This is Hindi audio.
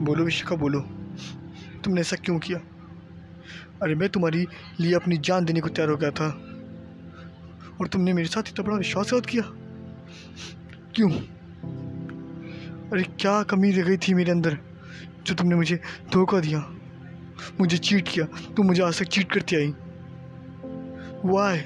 बोलो विशिका बोलो। तुमने ऐसा क्यों किया? अरे, मैं तुम्हारी लिए अपनी जान देने को तैयार हो गया था। और तुमने मेरे साथ इतना बड़ा विश्वासघात किया क्यों? अरे, क्या कमी रह गई थी मेरे अंदर, जो तुमने मुझे धोखा दिया? मुझे चीट किया, तुम मुझे आज तक चीट करती आई। वाई